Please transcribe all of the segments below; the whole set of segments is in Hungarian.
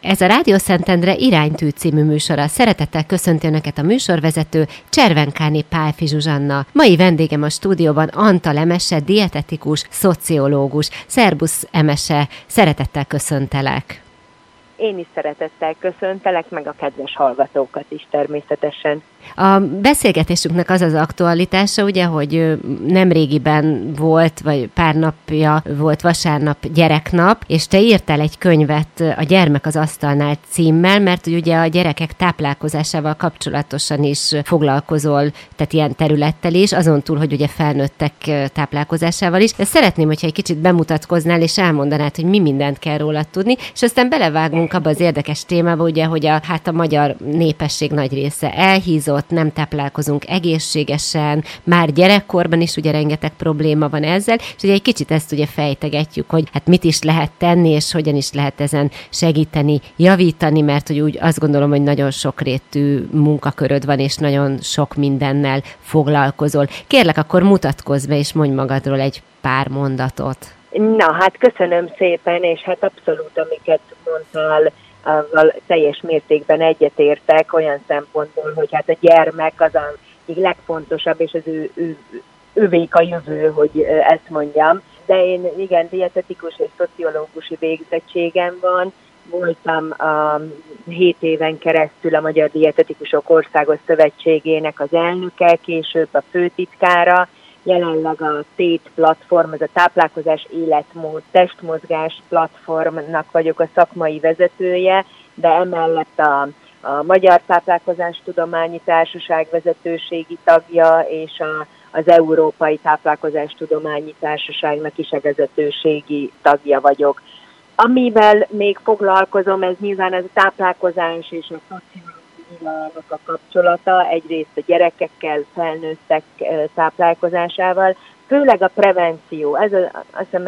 Ez a Rádió Szentendre iránytű című műsora. Szeretettel köszönti Önöket a műsorvezető Cservenkáni Pálfi Zsuzsanna. Mai vendégem a stúdióban Anta Lemese, dietetikus, szociológus. Szerbusz Emese, szeretettel köszöntelek. Én is szeretettel köszöntelek, meg a kedves hallgatókat is természetesen. A beszélgetésünknek az az aktualitása, ugye, hogy nem régiben volt, vagy pár napja volt vasárnap gyereknap, és te írtál egy könyvet a Gyermek az asztalnál címmel, mert ugye a gyerekek táplálkozásával kapcsolatosan is foglalkozol, tehát ilyen területtel is, azon túl, hogy ugye felnőttek táplálkozásával is. De szeretném, hogyha egy kicsit bemutatkoznál, és elmondanád, hogy mi mindent kell róla tudni, és aztán belevágunk abba az érdekes témába, ugye, hogy a, hát a magyar népesség nagy része elhízott, ott nem táplálkozunk egészségesen, már gyerekkorban is ugye rengeteg probléma van ezzel, és ugye egy kicsit ezt ugye fejtegetjük, hogy hát mit is lehet tenni, és hogyan is lehet ezen segíteni, javítani, mert hogy úgy azt gondolom, hogy nagyon sokrétű munkaköröd van, és nagyon sok mindennel foglalkozol. Kérlek, akkor mutatkozz be, és mondj magadról egy pár mondatot. Na, hát köszönöm szépen, és hát abszolút, amiket mondtál, azzal teljes mértékben egyetértek olyan szempontból, hogy hát a gyermek az a legfontosabb, és az ő, ő, ővék a jövő, hogy ezt mondjam. De én igen, dietetikus és szociológusi végzettségem van, voltam a 7 éven keresztül a Magyar Dietetikusok Országos Szövetségének az elnöke, később a főtitkára, jelenleg a TÉT platform, ez a táplálkozás életmód, testmozgás platformnak vagyok a szakmai vezetője, de emellett a, a Magyar Táplálkozás Tudományi Társaság vezetőségi tagja és a, az Európai Táplálkozás Tudományi Társaságnak is a vezetőségi tagja vagyok. Amivel még foglalkozom, ez nyilván ez a táplálkozás és a szociális világnak a kapcsolata, egyrészt a gyerekekkel, felnőttek táplálkozásával, főleg a prevenció. Ez, a, azt hiszem,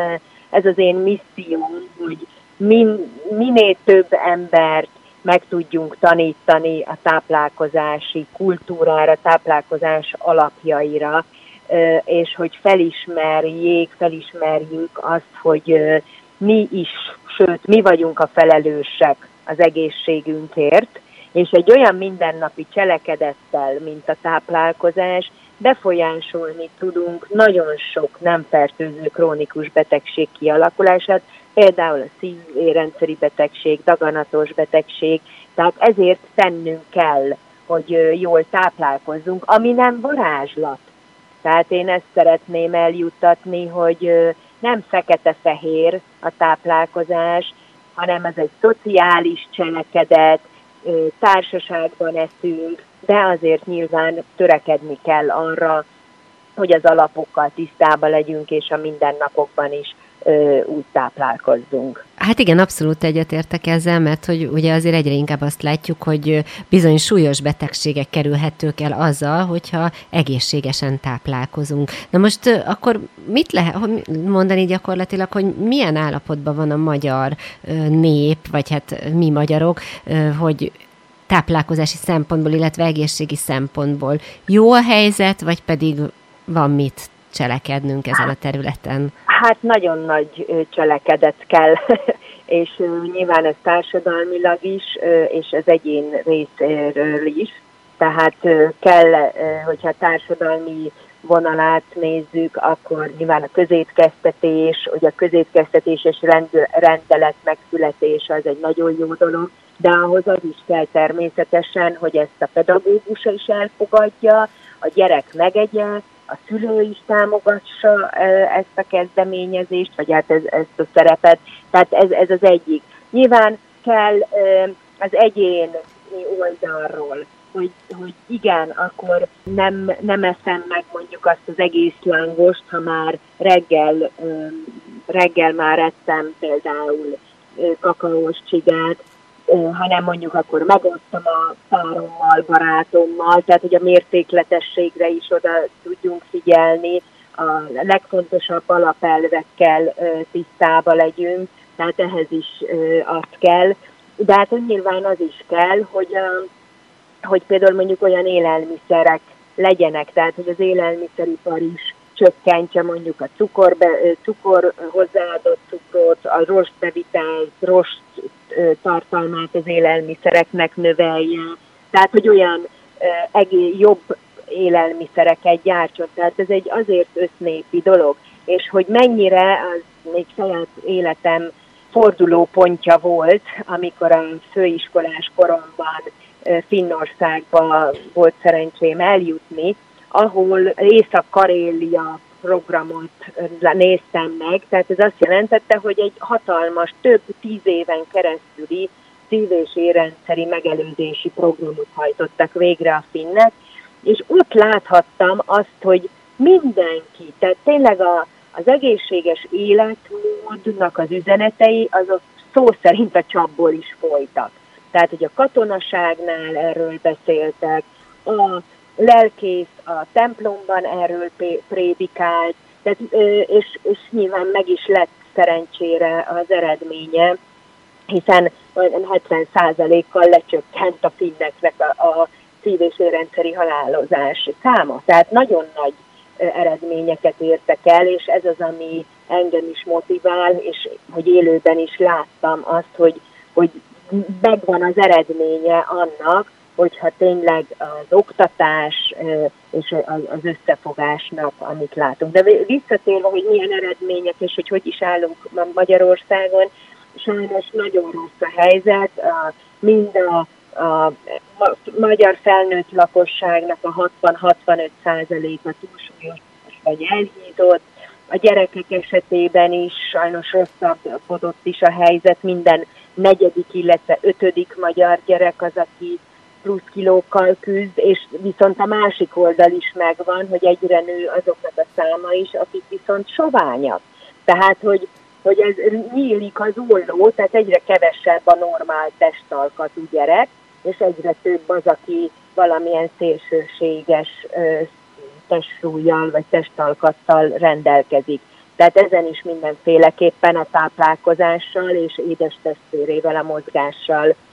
ez az én misszióm, hogy min, minél több embert meg tudjunk tanítani a táplálkozási kultúrára, táplálkozás alapjaira, és hogy felismerjék, felismerjük azt, hogy mi is, sőt, mi vagyunk a felelősek az egészségünkért, és egy olyan mindennapi cselekedettel, mint a táplálkozás, befolyásolni tudunk nagyon sok nem fertőző krónikus betegség kialakulását, például a szívérendszeri betegség, daganatos betegség, tehát ezért tennünk kell, hogy jól táplálkozzunk, ami nem varázslat. Tehát én ezt szeretném eljuttatni, hogy nem fekete-fehér a táplálkozás, hanem ez egy szociális cselekedet, társaságban eszünk, de azért nyilván törekedni kell arra, hogy az alapokkal tisztában legyünk, és a mindennapokban is úgy táplálkozzunk. Hát igen, abszolút egyetértek ezzel, mert hogy ugye azért egyre inkább azt látjuk, hogy bizony súlyos betegségek kerülhetők el azzal, hogyha egészségesen táplálkozunk. Na most akkor mit lehet mondani gyakorlatilag, hogy milyen állapotban van a magyar nép, vagy hát mi magyarok, hogy táplálkozási szempontból, illetve egészségi szempontból jó a helyzet, vagy pedig van mit cselekednünk ezen a területen? Hát nagyon nagy cselekedet kell, és nyilván ez társadalmilag is, és az egyén részéről is. Tehát kell, hogyha társadalmi vonalát nézzük, akkor nyilván a közétkeztetés, hogy a közétkeztetéses rendelet megszületése az egy nagyon jó dolog, de ahhoz az is kell természetesen, hogy ezt a pedagógus is elfogadja, a gyerek megegye, a szülő is támogassa ezt a kezdeményezést, vagy hát ez, ezt a szerepet. Tehát ez, ez az egyik. Nyilván kell az egyén oldalról, hogy, hogy igen, akkor nem, nem eszem meg mondjuk azt az egész lángost, ha már reggel, reggel már ettem például kakaós csigát, hanem mondjuk akkor megosztom a párommal, barátommal, tehát hogy a mértékletességre is oda tudjunk figyelni, a legfontosabb alapelvekkel tisztába legyünk, tehát ehhez is azt kell. De hát nyilván az is kell, hogy, hogy például mondjuk olyan élelmiszerek legyenek, tehát hogy az élelmiszeripar is csökkentje mondjuk a cukorbe, cukor hozzáadott cukrot, a rostbevitelt, rost tartalmát az élelmiszereknek növelje, tehát hogy olyan egész, jobb élelmiszereket gyártson. Tehát ez egy azért össznépi dolog, és hogy mennyire az még saját életem fordulópontja volt, amikor a főiskolás koromban Finnországba volt szerencsém eljutni, ahol Észak-Karélia programot néztem meg, tehát ez azt jelentette, hogy egy hatalmas, több tíz éven keresztüli szív- és érrendszeri megelőzési programot hajtottak végre a finnek, és ott láthattam azt, hogy mindenki, tehát tényleg a, az egészséges életmódnak az üzenetei, azok szó szerint a csapból is folytak. Tehát, hogy a katonaságnál erről beszéltek, a lelkész a templomban erről prédikált, tehát, és, és nyilván meg is lett szerencsére az eredménye, hiszen 70%-kal lecsökkent a finneknek a, a szív- és érrendszeri halálozás száma. Tehát nagyon nagy eredményeket értek el, és ez az, ami engem is motivál, és hogy élőben is láttam azt, hogy, hogy megvan az eredménye annak, hogyha tényleg az oktatás és az összefogásnak, amit látunk. De visszatérve, hogy milyen eredmények, és hogy hogy is állunk Magyarországon, sajnos nagyon rossz a helyzet, mind a a magyar felnőtt lakosságnak a 60-65 százaléka túlsúlyos vagy elhízott, a gyerekek esetében is sajnos rosszabbodott is a helyzet, minden negyedik, illetve ötödik magyar gyerek az, aki plusz kilókkal küzd, és viszont a másik oldal is megvan, hogy egyre nő azoknak a száma is, akik viszont soványak. Tehát, hogy, hogy ez nyílik az olló, tehát egyre kevesebb a normál testalkatú gyerek, és egyre több az, aki valamilyen szélsőséges testsúlyjal vagy testalkattal rendelkezik. Tehát ezen is mindenféleképpen a táplálkozással és édes testvérével, a mozgással ö,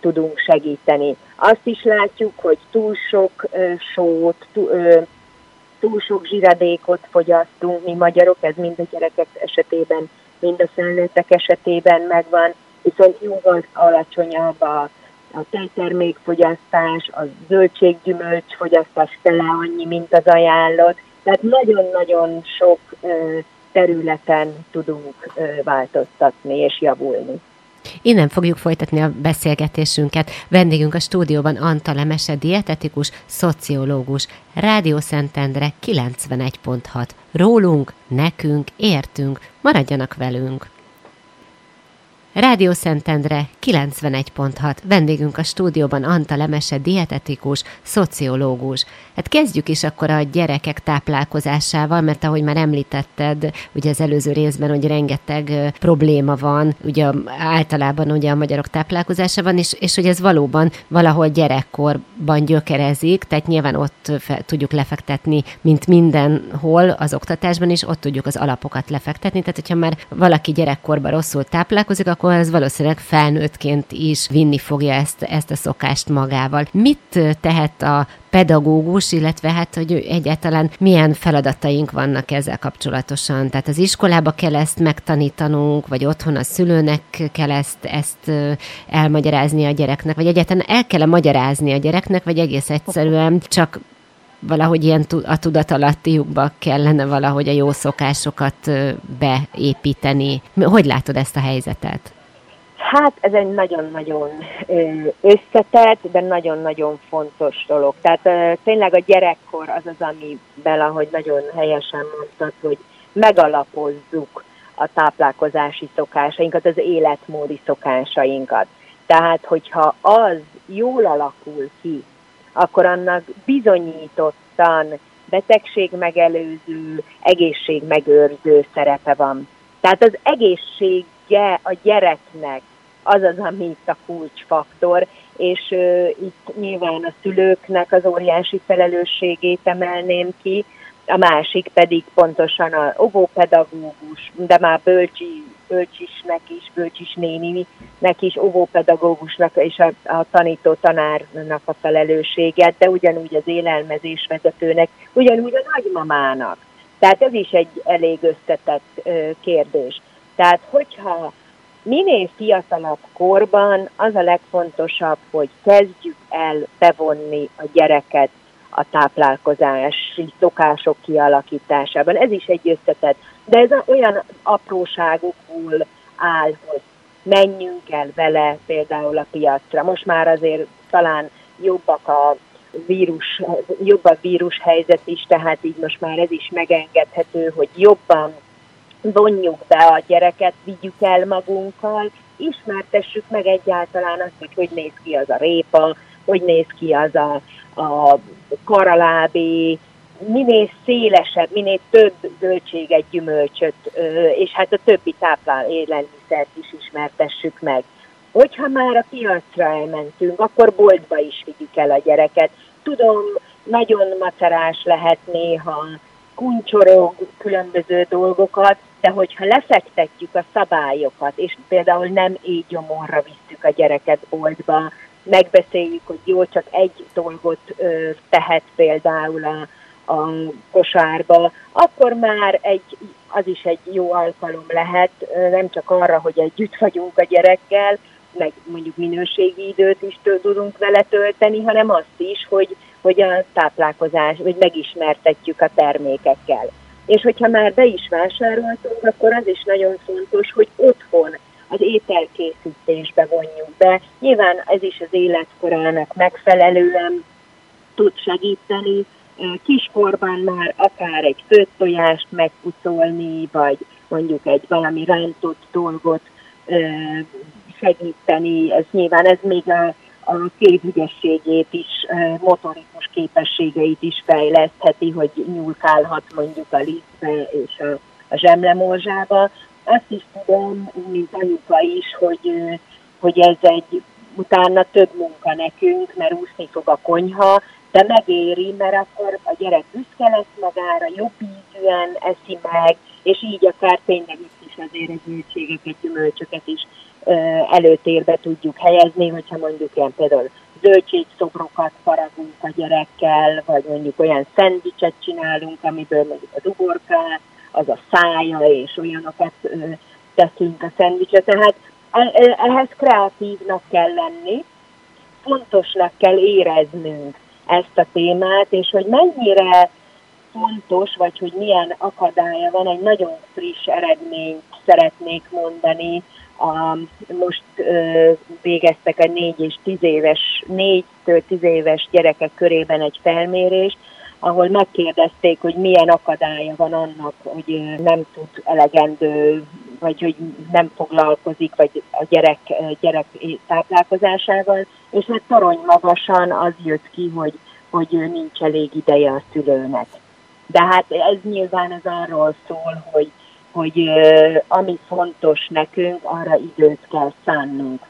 tudunk segíteni. Azt is látjuk, hogy túl sok ö, sót, túl, ö, sok zsiradékot fogyasztunk mi magyarok, ez mind a gyerekek esetében, mind a felnőttek esetében megvan, viszont jóval alacsonyabb a a tejtermékfogyasztás, a zöldséggyümölcs fogyasztás fele annyi, mint az ajánlott. Tehát nagyon-nagyon sok területen tudunk változtatni és javulni. Innen fogjuk folytatni a beszélgetésünket. Vendégünk a stúdióban Anta Lemese, dietetikus, szociológus, Rádió Szentendre 91.6. Rólunk, nekünk, értünk, maradjanak velünk! Rádió Szentendre 91.6. Vendégünk a stúdióban Anta Lemese, dietetikus, szociológus. Hát kezdjük is akkor a gyerekek táplálkozásával, mert ahogy már említetted, ugye az előző részben, hogy rengeteg probléma van, ugye általában ugye a magyarok táplálkozása van, és, és hogy ez valóban valahol gyerekkorban gyökerezik, tehát nyilván ott fe, tudjuk lefektetni, mint mindenhol az oktatásban is, ott tudjuk az alapokat lefektetni, tehát hogyha már valaki gyerekkorban rosszul táplálkozik, akkor akkor az valószínűleg felnőttként is vinni fogja ezt, ezt a szokást magával. Mit tehet a pedagógus, illetve hát, hogy egyáltalán milyen feladataink vannak ezzel kapcsolatosan. Tehát az iskolába kell ezt megtanítanunk, vagy otthon a szülőnek kell ezt, ezt elmagyarázni a gyereknek, vagy egyáltalán el kell magyarázni a gyereknek, vagy egész egyszerűen csak valahogy ilyen a tudatalattiukba kellene valahogy a jó szokásokat beépíteni. Hogy látod ezt a helyzetet? Hát ez egy nagyon-nagyon összetett, de nagyon-nagyon fontos dolog. Tehát tényleg a gyerekkor az az, amiben, ahogy nagyon helyesen mondtad, hogy megalapozzuk a táplálkozási szokásainkat, az életmódi szokásainkat. Tehát, hogyha az jól alakul ki, akkor annak bizonyítottan betegségmegelőző, egészségmegőrző szerepe van. Tehát az egészsége a gyereknek az az, ami itt a kulcsfaktor, és uh, itt nyilván a szülőknek az óriási felelősségét emelném ki, a másik pedig pontosan a óvópedagógus, de már bölcsi, bölcsisnek is, bölcsis néninek is, óvópedagógusnak és a, a tanító tanárnak a felelősséget, de ugyanúgy az élelmezésvezetőnek, ugyanúgy a nagymamának. Tehát ez is egy elég összetett kérdés. Tehát hogyha minél fiatalabb korban az a legfontosabb, hogy kezdjük el bevonni a gyereket a táplálkozási szokások kialakításában. Ez is egy összetett, de ez olyan apróságokból áll, hogy menjünk el vele például a piacra. Most már azért talán jobbak a vírus, jobb a vírus helyzet is, tehát így most már ez is megengedhető, hogy jobban vonjuk be a gyereket, vigyük el magunkkal, ismertessük meg egyáltalán azt, hogy hogy néz ki az a répa, hogy néz ki az a, a karalábé, minél szélesebb, minél több zöldséget, gyümölcsöt, és hát a többi táplál élelmiszert is ismertessük meg. Hogyha már a piacra elmentünk, akkor boltba is vigyük el a gyereket. Tudom, nagyon macerás lehet néha, kuncsorog különböző dolgokat, de hogyha lefektetjük a szabályokat, és például nem így gyomorra visszük a gyereket boltba, megbeszéljük, hogy jó, csak egy dolgot ö, tehet például a, a kosárba, akkor már egy, az is egy jó alkalom lehet, nem csak arra, hogy együtt vagyunk a gyerekkel, meg mondjuk minőségi időt is tudunk vele tölteni, hanem azt is, hogy, hogy a táplálkozás, vagy megismertetjük a termékekkel. És hogyha már be is vásároltunk, akkor az is nagyon fontos, hogy otthon az ételkészítésbe vonjuk be. Nyilván ez is az életkorának megfelelően tud segíteni. Kiskorban már akár egy főtt tojást megpucolni, vagy mondjuk egy valami rántott dolgot segíteni. Ez nyilván ez még a, a kézügyességét is, motorikus képességeit is fejlesztheti, hogy nyúlkálhat mondjuk a lisztbe és a, a zsemlemorzsába. Azt is tudom, mint anyuka is, hogy, hogy ez egy utána több munka nekünk, mert úszni fog a konyha, de megéri, mert akkor a gyerek büszke lesz magára, jobb ízűen eszi meg, és így akár tényleg itt is azért a zöldségeket, gyümölcsöket is előtérbe tudjuk helyezni, hogyha mondjuk ilyen például zöldségszobrokat faragunk a gyerekkel, vagy mondjuk olyan szendvicset csinálunk, amiből mondjuk az uborka, az a szája, és olyanokat teszünk a szendvicset. Tehát e, e, ehhez kreatívnak kell lenni, fontosnak kell éreznünk ezt a témát, és hogy mennyire fontos, vagy hogy milyen akadálya van, egy nagyon friss eredményt szeretnék mondani, a, most ö, végeztek a négy és tíz éves, négytől tíz éves gyerekek körében egy felmérést, ahol megkérdezték, hogy milyen akadálya van annak, hogy nem tud elegendő, vagy hogy nem foglalkozik, vagy a gyerek, gyerek táplálkozásával, és hát torony magasan az jött ki, hogy, hogy nincs elég ideje a szülőnek. De hát ez nyilván az arról szól, hogy hogy ami fontos nekünk, arra időt kell szánnunk.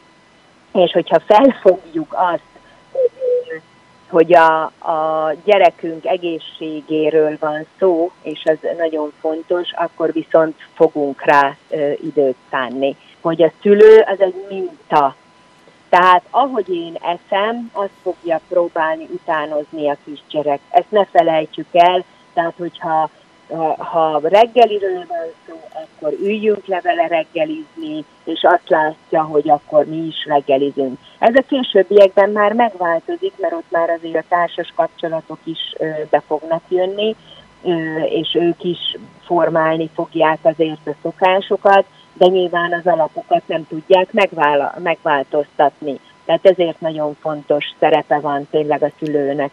És hogyha felfogjuk azt, hogy a, a gyerekünk egészségéről van szó, és ez nagyon fontos, akkor viszont fogunk rá ö, időt szánni. Hogy a szülő az egy minta. Tehát ahogy én eszem, azt fogja próbálni utánozni a kisgyerek. Ezt ne felejtsük el, tehát hogyha ha reggeliről van szó, akkor üljünk le vele reggelizni, és azt látja, hogy akkor mi is reggelizünk. Ez a későbbiekben már megváltozik, mert ott már azért a társas kapcsolatok is be fognak jönni, és ők is formálni fogják azért a szokásokat, de nyilván az alapokat nem tudják megváltoztatni. Tehát ezért nagyon fontos szerepe van tényleg a szülőnek,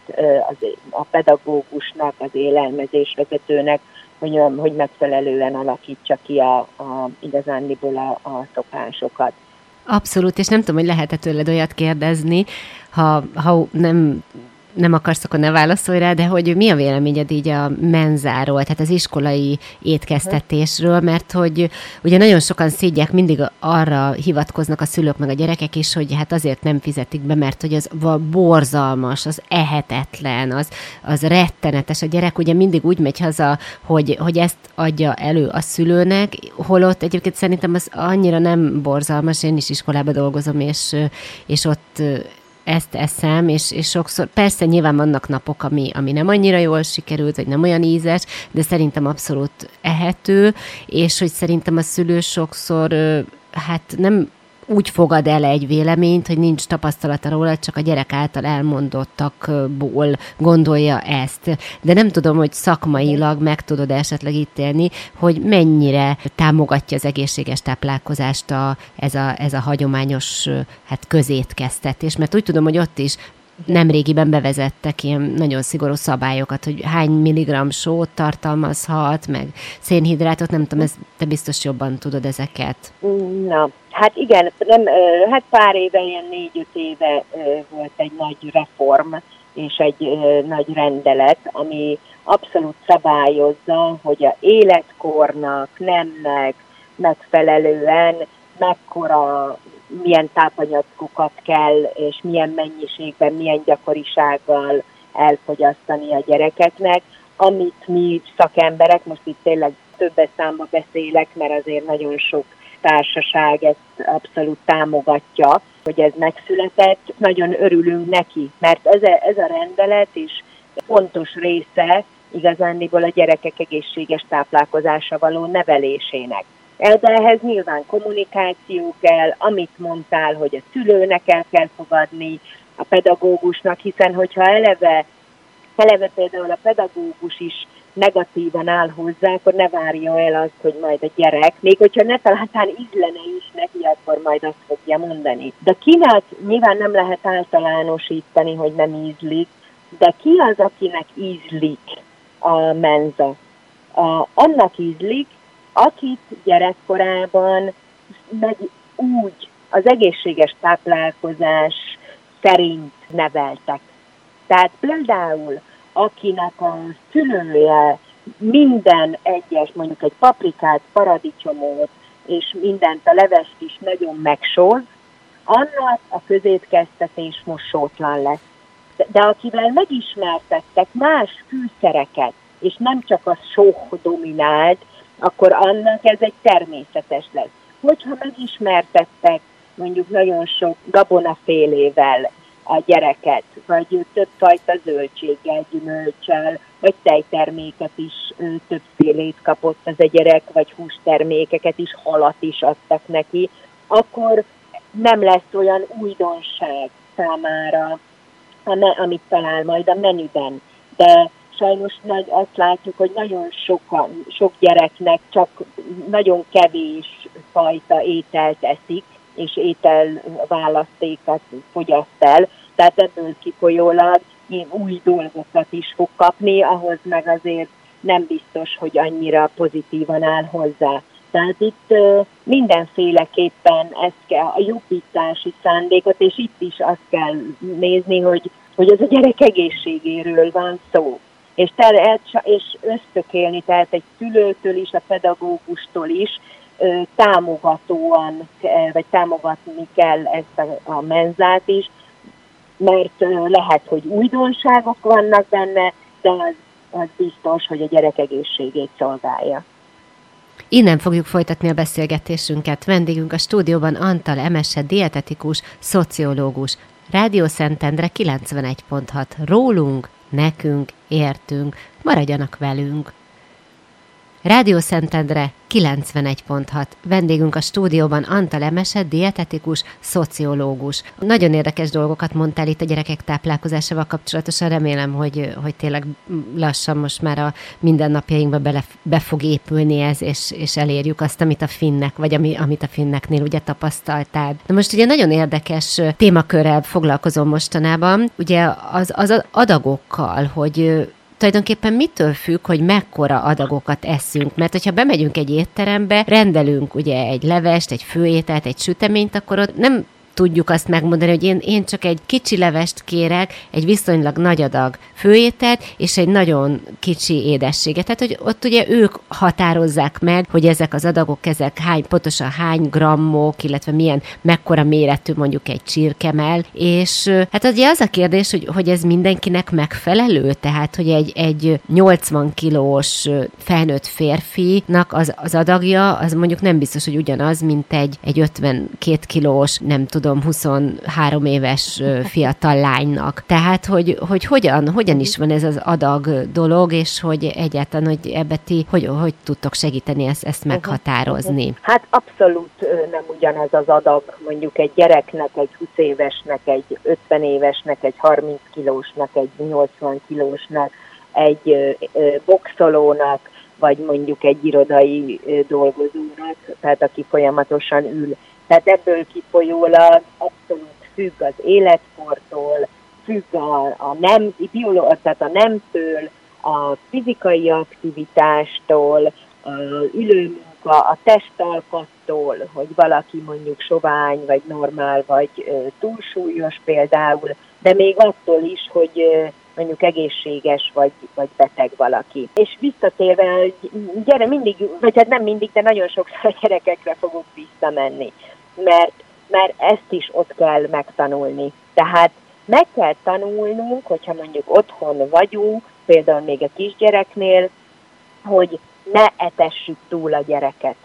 az, a pedagógusnak, az élelmezésvezetőnek, hogy, hogy megfelelően alakítsa ki a, a, igazándiból a, a szokásokat. Abszolút, és nem tudom, hogy lehet-e tőled olyat kérdezni, ha, ha nem nem akarsz, akkor ne válaszolj rá, de hogy mi a véleményed így a menzáról, tehát az iskolai étkeztetésről, mert hogy ugye nagyon sokan szédják, mindig arra hivatkoznak a szülők meg a gyerekek is, hogy hát azért nem fizetik be, mert hogy az borzalmas, az ehetetlen, az, az rettenetes. A gyerek ugye mindig úgy megy haza, hogy, hogy ezt adja elő a szülőnek, holott egyébként szerintem az annyira nem borzalmas, én is iskolába dolgozom, és, és ott ezt eszem, és, és sokszor, persze nyilván vannak napok, ami, ami nem annyira jól sikerült, vagy nem olyan ízes, de szerintem abszolút ehető, és hogy szerintem a szülő sokszor hát nem úgy fogad el egy véleményt, hogy nincs tapasztalata róla, csak a gyerek által elmondottakból gondolja ezt. De nem tudom, hogy szakmailag meg tudod esetleg ítélni, hogy mennyire támogatja az egészséges táplálkozást a, ez, a, ez a hagyományos hát közétkeztetés, mert úgy tudom, hogy ott is nemrégiben bevezettek ilyen nagyon szigorú szabályokat, hogy hány milligram sót tartalmazhat, meg szénhidrátot, nem tudom, ez, te biztos jobban tudod ezeket. Na, hát igen, nem, hát pár éve, ilyen négy-öt éve volt egy nagy reform, és egy nagy rendelet, ami abszolút szabályozza, hogy a életkornak, nemnek megfelelően mekkora milyen tápanyagokat kell, és milyen mennyiségben, milyen gyakorisággal elfogyasztani a gyerekeknek, amit mi szakemberek, most itt tényleg többes számba beszélek, mert azért nagyon sok társaság ezt abszolút támogatja, hogy ez megszületett. Nagyon örülünk neki, mert ez a, ez a rendelet is fontos része igazándiból a gyerekek egészséges táplálkozása való nevelésének. De ehhez nyilván kommunikáció kell, amit mondtál, hogy a szülőnek el kell fogadni, a pedagógusnak, hiszen hogyha eleve, eleve például a pedagógus is negatívan áll hozzá, akkor ne várja el azt, hogy majd a gyerek, még hogyha ne találtán ízlene is neki, akkor majd azt fogja mondani. De kinek nyilván nem lehet általánosítani, hogy nem ízlik, de ki az, akinek ízlik a menza? A, annak ízlik, akit gyerekkorában meg úgy az egészséges táplálkozás szerint neveltek. Tehát például, akinek a szülője minden egyes, mondjuk egy paprikát, paradicsomot, és mindent, a levest is nagyon megsóz, annak a közétkeztetés mosótlan lesz. De, de akivel megismertettek más fűszereket, és nem csak a sóh dominált, akkor annak ez egy természetes lesz. Hogyha megismertettek mondjuk nagyon sok gabonafélével a gyereket, vagy többfajta zöldséggel, gyümölcsel, vagy tejterméket is többfélét kapott az a gyerek, vagy hústermékeket is, halat is adtak neki, akkor nem lesz olyan újdonság számára, amit talál majd a menüben. De sajnos nagy, azt látjuk, hogy nagyon sokan, sok gyereknek csak nagyon kevés fajta ételt eszik, és étel választékat fogyaszt el, tehát ebből kifolyólag új dolgokat is fog kapni, ahhoz meg azért nem biztos, hogy annyira pozitívan áll hozzá. Tehát itt mindenféleképpen ezt kell, a jobbítási szándékot, és itt is azt kell nézni, hogy, hogy az a gyerek egészségéről van szó és, ter, és ösztökélni, tehát egy szülőtől is, a pedagógustól is támogatóan, vagy támogatni kell ezt a, a menzát is, mert lehet, hogy újdonságok vannak benne, de az, az biztos, hogy a gyerek egészségét szolgálja. Innen fogjuk folytatni a beszélgetésünket. Vendégünk a stúdióban Antal Emese, dietetikus, szociológus. Rádió Szentendre 91.6. Rólunk, nekünk, értünk, maradjanak velünk. Rádió Szentendre 91.6. Vendégünk a stúdióban Antal Emese, dietetikus, szociológus. Nagyon érdekes dolgokat mondtál itt a gyerekek táplálkozásával kapcsolatosan. Remélem, hogy, hogy tényleg lassan most már a mindennapjainkba bele, be fog épülni ez, és, és elérjük azt, amit a finnek, vagy ami, amit a finneknél ugye tapasztaltál. Na most ugye nagyon érdekes témakörrel foglalkozom mostanában, ugye az, az adagokkal, hogy tulajdonképpen mitől függ, hogy mekkora adagokat eszünk? Mert hogyha bemegyünk egy étterembe, rendelünk ugye egy levest, egy főételt, egy süteményt, akkor ott nem tudjuk azt megmondani, hogy én, én csak egy kicsi levest kérek, egy viszonylag nagy adag főételt, és egy nagyon kicsi édességet. Tehát, hogy ott ugye ők határozzák meg, hogy ezek az adagok, ezek hány, pontosan hány grammok, illetve milyen, mekkora méretű mondjuk egy csirkemel, és hát ugye az a kérdés, hogy, hogy ez mindenkinek megfelelő, tehát, hogy egy, egy 80 kilós felnőtt férfinak az, az adagja, az mondjuk nem biztos, hogy ugyanaz, mint egy, egy 52 kilós, nem tudom, tudom, 23 éves fiatal lánynak. Tehát, hogy, hogy hogyan, hogyan is van ez az adag dolog, és hogy egyáltalán, hogy ebbe ti, hogy, hogy tudtok segíteni ezt, ezt meghatározni? Hát abszolút nem ugyanaz az adag, mondjuk egy gyereknek, egy 20 évesnek, egy 50 évesnek, egy 30 kilósnak, egy 80 kilósnak, egy boxolónak, vagy mondjuk egy irodai dolgozónak, tehát aki folyamatosan ül. Tehát ebből kifolyólag abszolút függ az életkortól, függ a, a nem, tehát a nemtől, a fizikai aktivitástól, a ülőmunka, a testalkattól, hogy valaki mondjuk sovány, vagy normál, vagy túlsúlyos például, de még attól is, hogy mondjuk egészséges vagy, vagy beteg valaki. És visszatérve, gyere mindig, vagy hát nem mindig, de nagyon sokszor a gyerekekre fogok visszamenni, mert, mert ezt is ott kell megtanulni. Tehát meg kell tanulnunk, hogyha mondjuk otthon vagyunk, például még a kisgyereknél, hogy ne etessük túl a gyereket.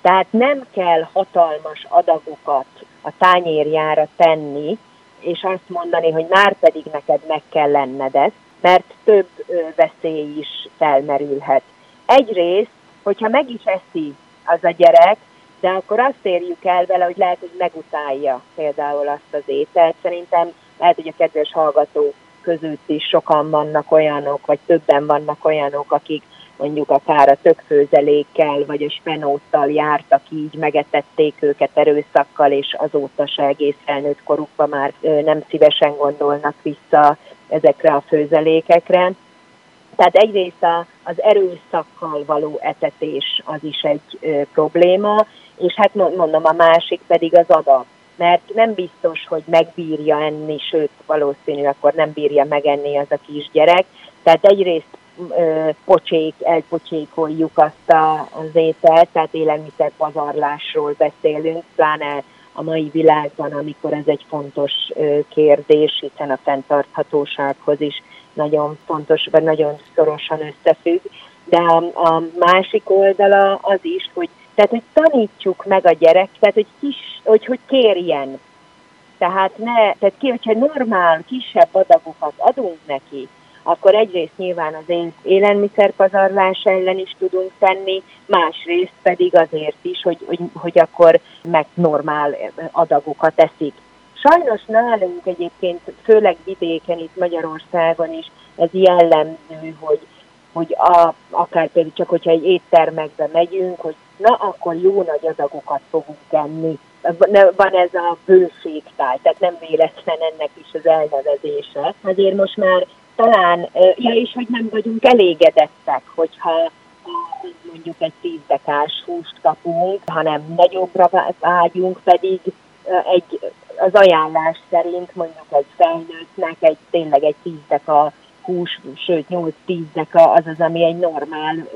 Tehát nem kell hatalmas adagokat a tányérjára tenni, és azt mondani, hogy már pedig neked meg kell lenned ezt, mert több veszély is felmerülhet. Egyrészt, hogyha meg is eszi az a gyerek, de akkor azt érjük el vele, hogy lehet, hogy megutálja például azt az ételt. Szerintem lehet, hogy a kedves hallgatók között is sokan vannak olyanok, vagy többen vannak olyanok, akik mondjuk akár a tökfőzelékkel vagy a spenóttal jártak így, megetették őket erőszakkal, és azóta se egész felnőtt korukban már nem szívesen gondolnak vissza ezekre a főzelékekre. Tehát egyrészt az erőszakkal való etetés az is egy ö, probléma, és hát mondom, a másik pedig az adag. Mert nem biztos, hogy megbírja enni, sőt, valószínű, akkor nem bírja megenni az a kisgyerek. Tehát egyrészt pocsék, elpocsékoljuk azt a, az ételt, tehát élelmiszer pazarlásról beszélünk, pláne a mai világban, amikor ez egy fontos kérdés, hiszen a fenntarthatósághoz is nagyon fontos, vagy nagyon szorosan összefügg. De a, másik oldala az is, hogy tehát, hogy tanítsuk meg a gyerek, tehát, hogy, kis, hogy, hogy kérjen. Tehát, ne, tehát ki, hogyha normál, kisebb adagokat adunk neki, akkor egyrészt nyilván az élelmiszerpazarlás ellen is tudunk tenni, másrészt pedig azért is, hogy, hogy, hogy akkor meg normál adagokat eszik. Sajnos nálunk egyébként, főleg vidéken, itt Magyarországon is ez jellemző, hogy, hogy a, akár például csak, hogyha egy éttermekbe megyünk, hogy na akkor jó nagy adagokat fogunk enni. Van ez a bőségtál, tehát nem véletlen ennek is az elnevezése. Azért most már talán, ja és hogy nem vagyunk elégedettek, hogyha mondjuk egy tízdekás húst kapunk, hanem nagyobbra vágyunk, pedig egy, az ajánlás szerint mondjuk egy felnőttnek egy tényleg egy tízdeka hús, sőt 8-10 deka az az, ami egy normál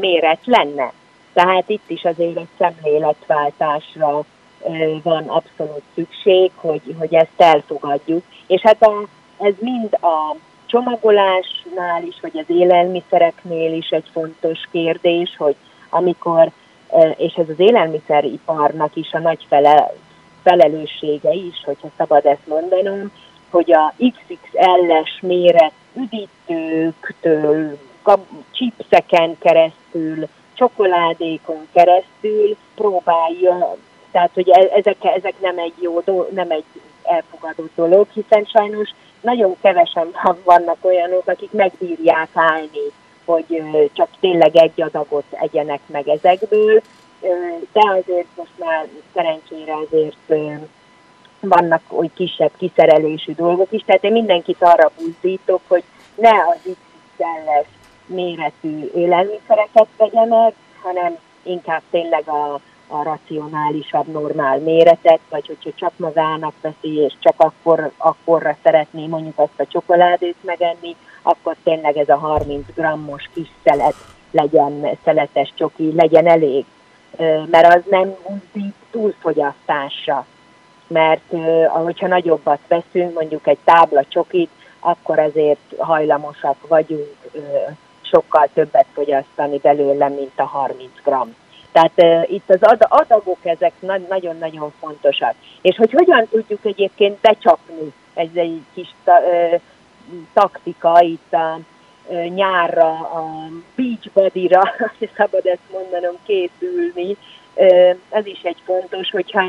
méret lenne. Tehát itt is azért egy szemléletváltásra van abszolút szükség, hogy, hogy ezt elfogadjuk. És hát a, ez mind a csomagolásnál is, vagy az élelmiszereknél is egy fontos kérdés, hogy amikor, és ez az élelmiszeriparnak is a nagy fele, felelőssége is, hogyha szabad ezt mondanom, hogy a XXL-es méret üdítőktől, chipseken keresztül, csokoládékon keresztül próbálja, tehát hogy e, ezek, ezek nem egy jó, nem egy elfogadott dolog, hiszen sajnos nagyon kevesen vannak olyanok, akik megbírják állni, hogy csak tényleg egy adagot egyenek meg ezekből, de azért most már szerencsére azért vannak oly kisebb kiszerelésű dolgok is, tehát én mindenkit arra buzdítok, hogy ne az XXL-es méretű élelmiszereket vegye meg, hanem inkább tényleg a, a racionálisabb, normál méretet, vagy hogyha csak magának veszi, és csak akkor, akkorra szeretné mondjuk azt a csokoládét megenni, akkor tényleg ez a 30 grammos kis szelet legyen, szeletes csoki, legyen elég. Mert az nem buzdít túlfogyasztásra. Mert ahogyha nagyobbat veszünk, mondjuk egy tábla csokit, akkor azért hajlamosak vagyunk sokkal többet fogyasztani belőle, mint a 30 gram. Tehát uh, itt az ad- adagok ezek na- nagyon-nagyon fontosak. És hogy hogyan tudjuk egyébként becsapni ez egy kis ta- uh, taktika itt a nyárra, a beachbody-ra, szabad ezt mondanom, készülni, ez is egy fontos, hogyha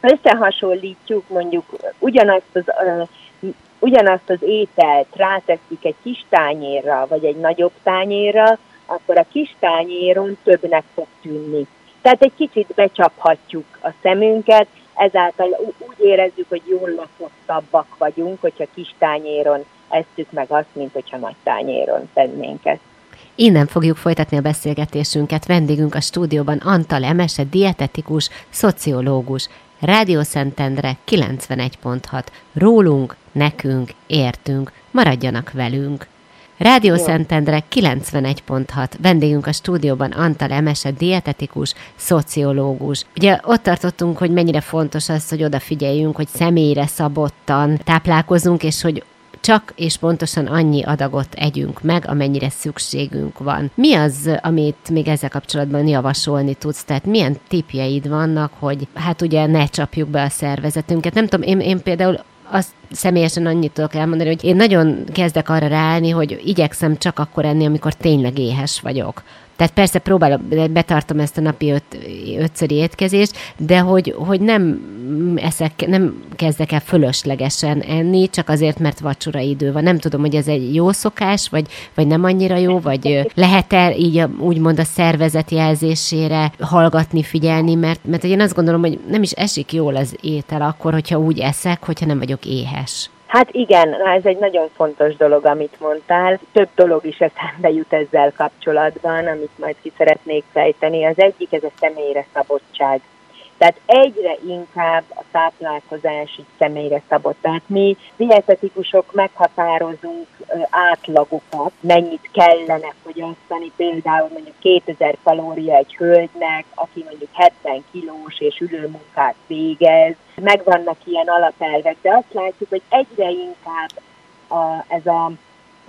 összehasonlítjuk mondjuk ugyanazt az, ugyanazt az ételt ráteszik egy kis tányérra, vagy egy nagyobb tányérra, akkor a kis tányéron többnek fog tűnni. Tehát egy kicsit becsaphatjuk a szemünket, ezáltal úgy érezzük, hogy jól lakottabbak vagyunk, hogyha kis tányéron esztük meg azt, mint hogyha nagy tányéron tennénk ezt. Innen fogjuk folytatni a beszélgetésünket. Vendégünk a stúdióban Antal Emese, dietetikus, szociológus. Rádió Szentendre 91.6. Rólunk, nekünk, értünk. Maradjanak velünk. Rádió Jó. Szentendre 91.6. Vendégünk a stúdióban Antal Emese, dietetikus, szociológus. Ugye ott tartottunk, hogy mennyire fontos az, hogy odafigyeljünk, hogy személyre szabottan táplálkozunk, és hogy csak és pontosan annyi adagot együnk meg, amennyire szükségünk van. Mi az, amit még ezzel kapcsolatban javasolni tudsz? Tehát milyen tipjeid vannak, hogy hát ugye ne csapjuk be a szervezetünket? Nem tudom, én, én például azt személyesen annyit tudok elmondani, hogy én nagyon kezdek arra ráállni, hogy igyekszem csak akkor enni, amikor tényleg éhes vagyok. Tehát persze próbálom, betartom ezt a napi öt, ötszöri étkezést, de hogy, hogy nem eszek, nem kezdek el fölöslegesen enni, csak azért, mert vacsora idő van. Nem tudom, hogy ez egy jó szokás, vagy, vagy nem annyira jó, vagy lehet-e így úgymond a szervezet jelzésére hallgatni, figyelni, mert, mert én azt gondolom, hogy nem is esik jól az étel akkor, hogyha úgy eszek, hogyha nem vagyok éhes. Hát igen, ez egy nagyon fontos dolog, amit mondtál. Több dolog is eszembe jut ezzel kapcsolatban, amit majd ki szeretnék fejteni. Az egyik, ez a személyre szabottság. Tehát egyre inkább a táplálkozás így személyre szabott. Tehát mi dietetikusok meghatározunk átlagokat, mennyit kellene fogyasztani, például mondjuk 2000 kalória egy hölgynek, aki mondjuk 70 kilós és ülőmunkát végez. Megvannak ilyen alapelvek, de azt látjuk, hogy egyre inkább a, ez a,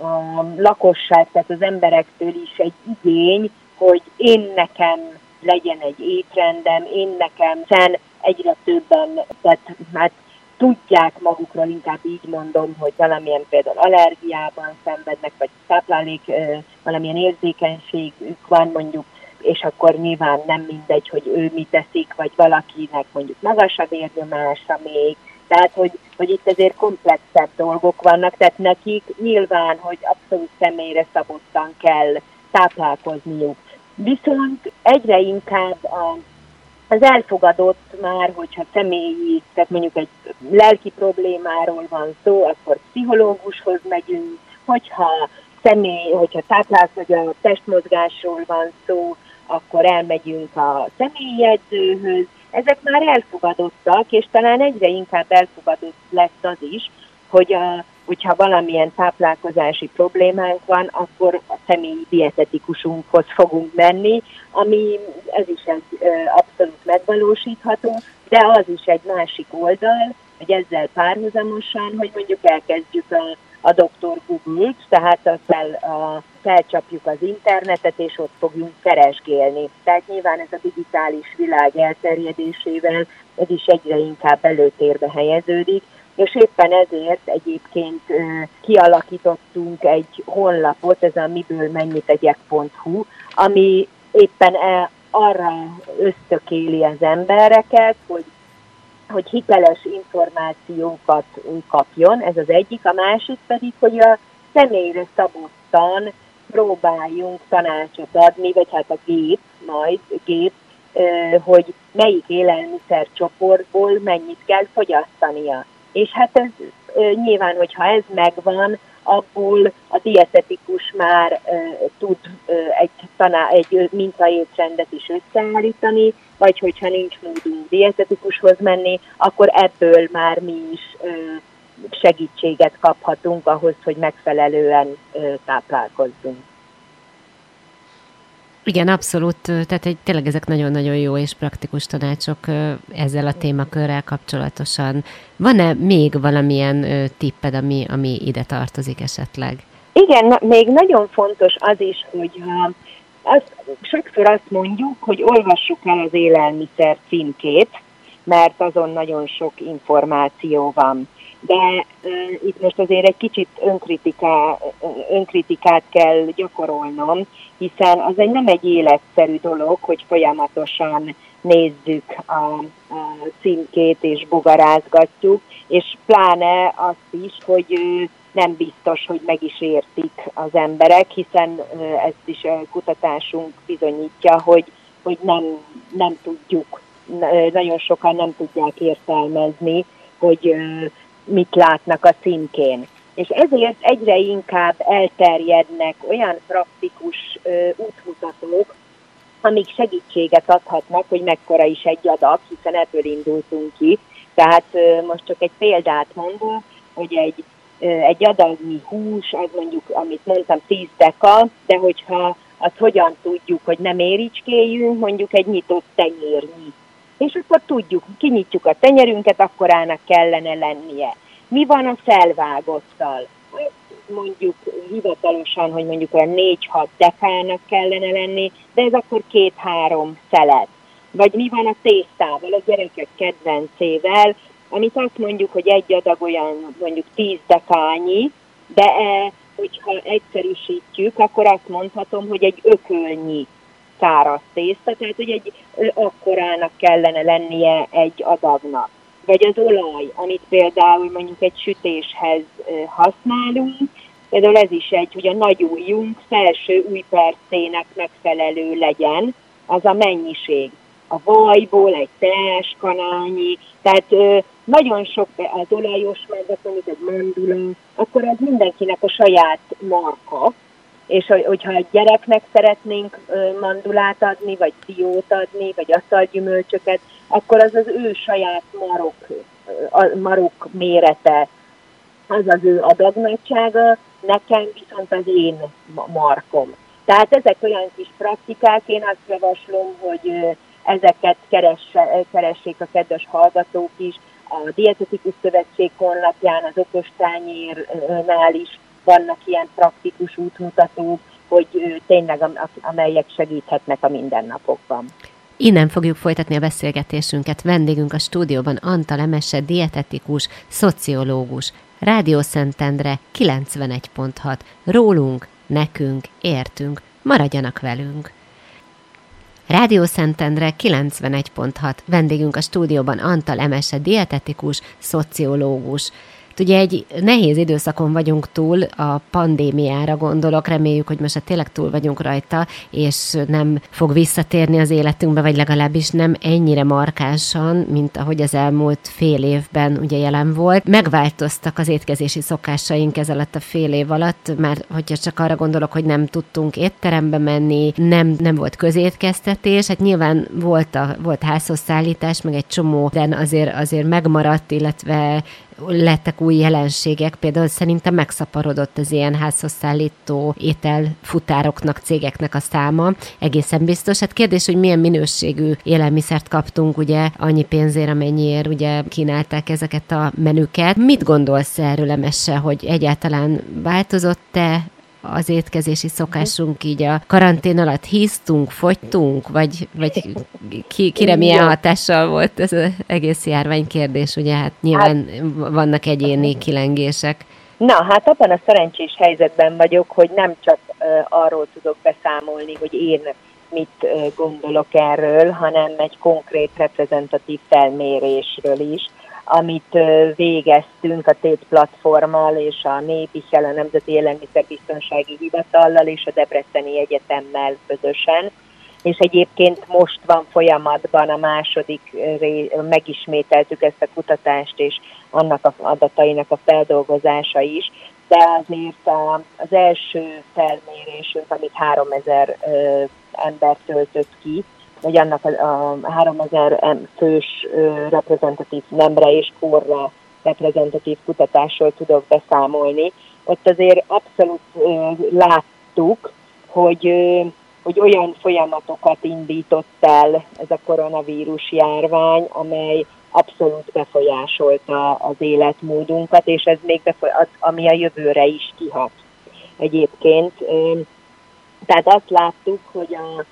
a lakosság, tehát az emberektől is egy igény, hogy én nekem legyen egy étrendem, én nekem, hiszen egyre többen, tehát hát tudják magukról, inkább így mondom, hogy valamilyen például allergiában szenvednek, vagy táplálék, valamilyen érzékenységük van mondjuk, és akkor nyilván nem mindegy, hogy ő mit teszik, vagy valakinek mondjuk magasabb érnyomása még, tehát, hogy, hogy itt azért komplexebb dolgok vannak, tehát nekik nyilván, hogy abszolút személyre szabottan kell táplálkozniuk. Viszont egyre inkább a, az elfogadott már, hogyha személyi, tehát mondjuk egy lelki problémáról van szó, akkor pszichológushoz megyünk, hogyha személy, hogyha táplálsz, vagy a testmozgásról van szó, akkor elmegyünk a személyedzőhöz. Ezek már elfogadottak, és talán egyre inkább elfogadott lesz az is, hogy a hogyha valamilyen táplálkozási problémánk van, akkor a személyi dietetikusunkhoz fogunk menni, ami ez is egy abszolút megvalósítható, de az is egy másik oldal, hogy ezzel párhuzamosan, hogy mondjuk elkezdjük a, a doktor Google-t, tehát a fel, a, felcsapjuk az internetet, és ott fogjunk keresgélni. Tehát nyilván ez a digitális világ elterjedésével ez is egyre inkább előtérbe helyeződik, és éppen ezért egyébként kialakítottunk egy honlapot, ez a miből mennyit egyek.hu, ami éppen e, arra ösztökéli az embereket, hogy hogy hiteles információkat kapjon, ez az egyik, a másik pedig, hogy a személyre szabottan próbáljunk tanácsot adni, vagy hát a gép, majd gép, hogy melyik élelmiszer csoportból mennyit kell fogyasztania. És hát ez nyilván, hogyha ez megvan, abból a dietetikus már uh, tud uh, egy, taná, egy mintaétrendet is összeállítani, vagy hogyha nincs módunk dietetikushoz menni, akkor ebből már mi is uh, segítséget kaphatunk ahhoz, hogy megfelelően táplálkozzunk. Igen, abszolút. Tehát egy, tényleg ezek nagyon-nagyon jó és praktikus tanácsok ezzel a témakörrel kapcsolatosan. Van-e még valamilyen tipped, ami, ami ide tartozik esetleg? Igen, még nagyon fontos az is, hogy azt, sokszor azt mondjuk, hogy olvassuk el az élelmiszer címkét, mert azon nagyon sok információ van. De itt most azért egy kicsit önkritiká, önkritikát kell gyakorolnom, hiszen az egy nem egy életszerű dolog, hogy folyamatosan nézzük a, a címkét és bogarázgatjuk, és pláne azt is, hogy nem biztos, hogy meg is értik az emberek, hiszen ezt is a kutatásunk bizonyítja, hogy, hogy nem, nem tudjuk, nagyon sokan nem tudják értelmezni, hogy mit látnak a címkén. És ezért egyre inkább elterjednek olyan praktikus útmutatók, amik segítséget adhatnak, hogy mekkora is egy adag, hiszen ebből indultunk ki. Tehát most csak egy példát mondok, hogy egy egy adagnyi hús, az mondjuk, amit mondtam, 10 deka, de hogyha azt hogyan tudjuk, hogy nem éricskéljünk, mondjuk egy nyitott tenyérnyi. És akkor tudjuk, kinyitjuk a tenyerünket, akkor ának kellene lennie. Mi van a felvágottal? mondjuk hivatalosan, hogy mondjuk olyan 4-6 dekának kellene lenni, de ez akkor két-három szelet. Vagy mi van a tésztával, a gyerekek kedvencével, amit azt mondjuk, hogy egy adag olyan mondjuk 10 dekányi, de e, hogyha egyszerűsítjük, akkor azt mondhatom, hogy egy ökölnyi száraz tészta, tehát hogy egy akkorának kellene lennie egy adagnak. Vagy az olaj, amit például mondjuk egy sütéshez használunk, például ez is egy, hogy a nagy ujjunk felső újpercének megfelelő legyen az a mennyiség. A vajból egy teáskanálnyi, tehát ö, nagyon sok az olajos meg, mondjuk egy mandula, akkor ez mindenkinek a saját marka, és hogyha egy gyereknek szeretnénk mandulát adni, vagy diót adni, vagy asztalgyümölcsöket, akkor az az ő saját marok, marok mérete, az az ő adagnagysága, nekem viszont az én markom. Tehát ezek olyan kis praktikák, én azt javaslom, hogy ezeket keresse, keressék a kedves hallgatók is, a Dietetikus Szövetség honlapján, az okostányérnál is vannak ilyen praktikus útmutatók, hogy tényleg amelyek segíthetnek a mindennapokban. Innen fogjuk folytatni a beszélgetésünket. Vendégünk a stúdióban Antal Emese, dietetikus, szociológus. Rádió Szentendre 91.6. Rólunk, nekünk, értünk. Maradjanak velünk! Rádió Szentendre 91.6. Vendégünk a stúdióban Antal Emese, dietetikus, szociológus. Ugye egy nehéz időszakon vagyunk túl, a pandémiára gondolok, reméljük, hogy most tényleg túl vagyunk rajta, és nem fog visszatérni az életünkbe, vagy legalábbis nem ennyire markánsan, mint ahogy az elmúlt fél évben ugye jelen volt. Megváltoztak az étkezési szokásaink ez alatt a fél év alatt, mert hogyha csak arra gondolok, hogy nem tudtunk étterembe menni, nem, nem volt közétkeztetés, hát nyilván volt, a, volt házhozszállítás, meg egy csomó, de azért, azért megmaradt, illetve lettek új jelenségek, például szerintem megszaporodott az ilyen házhoz szállító ételfutároknak, cégeknek a száma, egészen biztos. Hát kérdés, hogy milyen minőségű élelmiszert kaptunk, ugye annyi pénzért, amennyiért ugye kínálták ezeket a menüket. Mit gondolsz erről, Emesse, hogy egyáltalán változott-e az étkezési szokásunk így a karantén alatt híztunk, fogytunk, vagy, vagy ki, kire milyen hatással volt? Ez az egész járvány kérdés, ugye? Hát nyilván hát, vannak egyéni kilengések. Na, hát abban a szerencsés helyzetben vagyok, hogy nem csak uh, arról tudok beszámolni, hogy én mit gondolok erről, hanem egy konkrét reprezentatív felmérésről is, amit végeztünk a TÉT platformmal és a Népichel, a Nemzeti Élelmiszerbiztonsági Hivatallal és a Debreceni Egyetemmel közösen. És egyébként most van folyamatban a második, megismételtük ezt a kutatást, és annak a adatainak a feldolgozása is, de azért az első felmérésünk, amit 3000 ember töltött ki, vagy annak a, a 3000 fős reprezentatív nemre és korra reprezentatív kutatásról tudok beszámolni. Ott azért abszolút láttuk, hogy, hogy olyan folyamatokat indított el ez a koronavírus járvány, amely abszolút befolyásolta az életmódunkat, és ez még befolyás, ami a jövőre is kihat. Egyébként Tehát azt láttuk, hogy a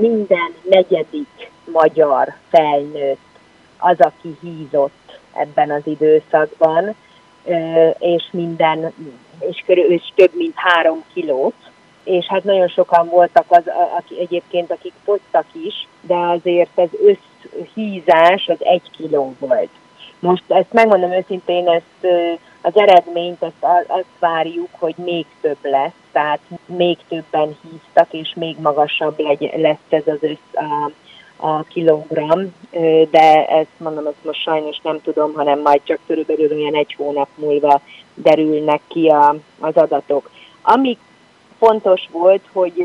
minden negyedik magyar felnőtt az, aki hízott ebben az időszakban, és minden, és, körül, és több mint három kilót, és hát nagyon sokan voltak az, aki, egyébként, akik fogytak is, de azért az összhízás az egy kiló volt. Most ezt megmondom őszintén, ezt az eredményt azt, azt várjuk, hogy még több lesz, tehát még többen híztak, és még magasabb legy, lesz ez az össz, a, a kilogram, de ezt mondom, ezt most sajnos nem tudom, hanem majd csak körülbelül olyan egy hónap múlva derülnek ki a, az adatok. Ami fontos volt, hogy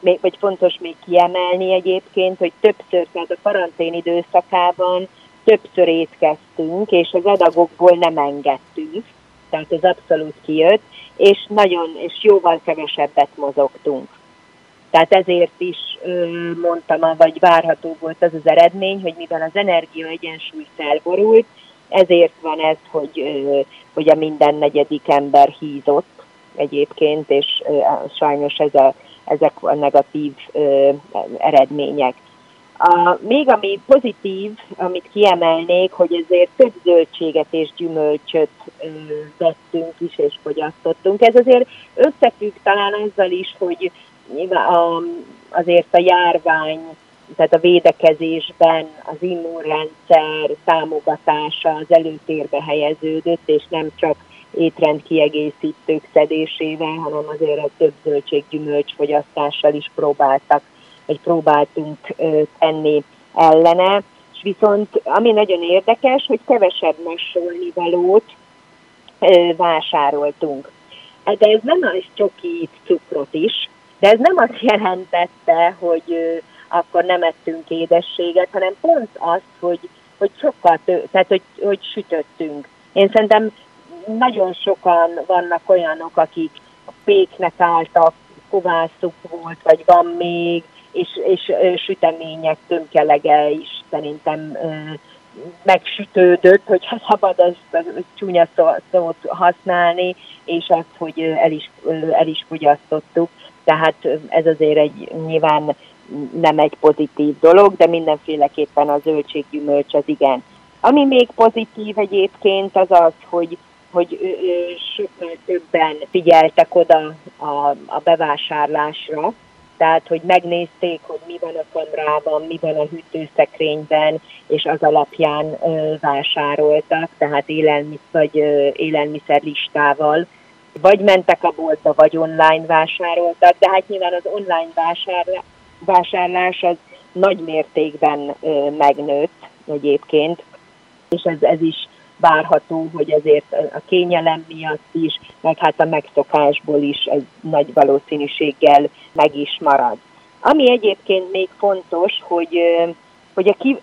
vagy fontos még kiemelni egyébként, hogy többször, tehát a karantén időszakában többször étkeztünk, és az adagokból nem engedtünk, tehát ez abszolút kijött, és nagyon, és jóval kevesebbet mozogtunk. Tehát ezért is mondtam, vagy várható volt az az eredmény, hogy mivel az energia egyensúly felborult, ezért van ez, hogy, hogy a minden negyedik ember hízott egyébként, és sajnos ez a, ezek a negatív eredmények. A, még ami pozitív, amit kiemelnék, hogy ezért több zöldséget és gyümölcsöt ö, vettünk is és fogyasztottunk. Ez azért összefügg talán azzal is, hogy a, azért a járvány, tehát a védekezésben az immunrendszer támogatása az előtérbe helyeződött, és nem csak étrend kiegészítők szedésével, hanem azért a több zöldséggyümölcs fogyasztással is próbáltak vagy próbáltunk tenni ellene, és viszont ami nagyon érdekes, hogy kevesebb messolni valót vásároltunk. De ez nem az csokit, cukrot is, de ez nem azt jelentette, hogy akkor nem ettünk édességet, hanem pont azt, hogy, hogy sokkal több, tehát hogy, hogy sütöttünk. Én szerintem nagyon sokan vannak olyanok, akik a péknek álltak, kovászuk volt, vagy van még, és, és sütemények tömkelege is szerintem megsütődött, hogyha szabad azt a csúnya szót használni, és azt, hogy el is, el is fogyasztottuk. Tehát ez azért egy nyilván nem egy pozitív dolog, de mindenféleképpen a zöldséggyümölcs az igen. Ami még pozitív egyébként az az, hogy hogy sokkal többen figyeltek oda a, a bevásárlásra, tehát hogy megnézték, hogy mi van a kamrában, mi van a hűtőszekrényben, és az alapján ö, vásároltak, tehát élelmiszer, vagy ö, élelmiszer listával, vagy mentek a boltba, vagy online vásároltak, de hát nyilván az online vásárlás, vásárlás az nagy mértékben ö, megnőtt egyébként, és ez, ez is várható, hogy ezért a kényelem miatt is, meg hát a megszokásból is ez nagy valószínűséggel meg is marad. Ami egyébként még fontos, hogy hogy a ki,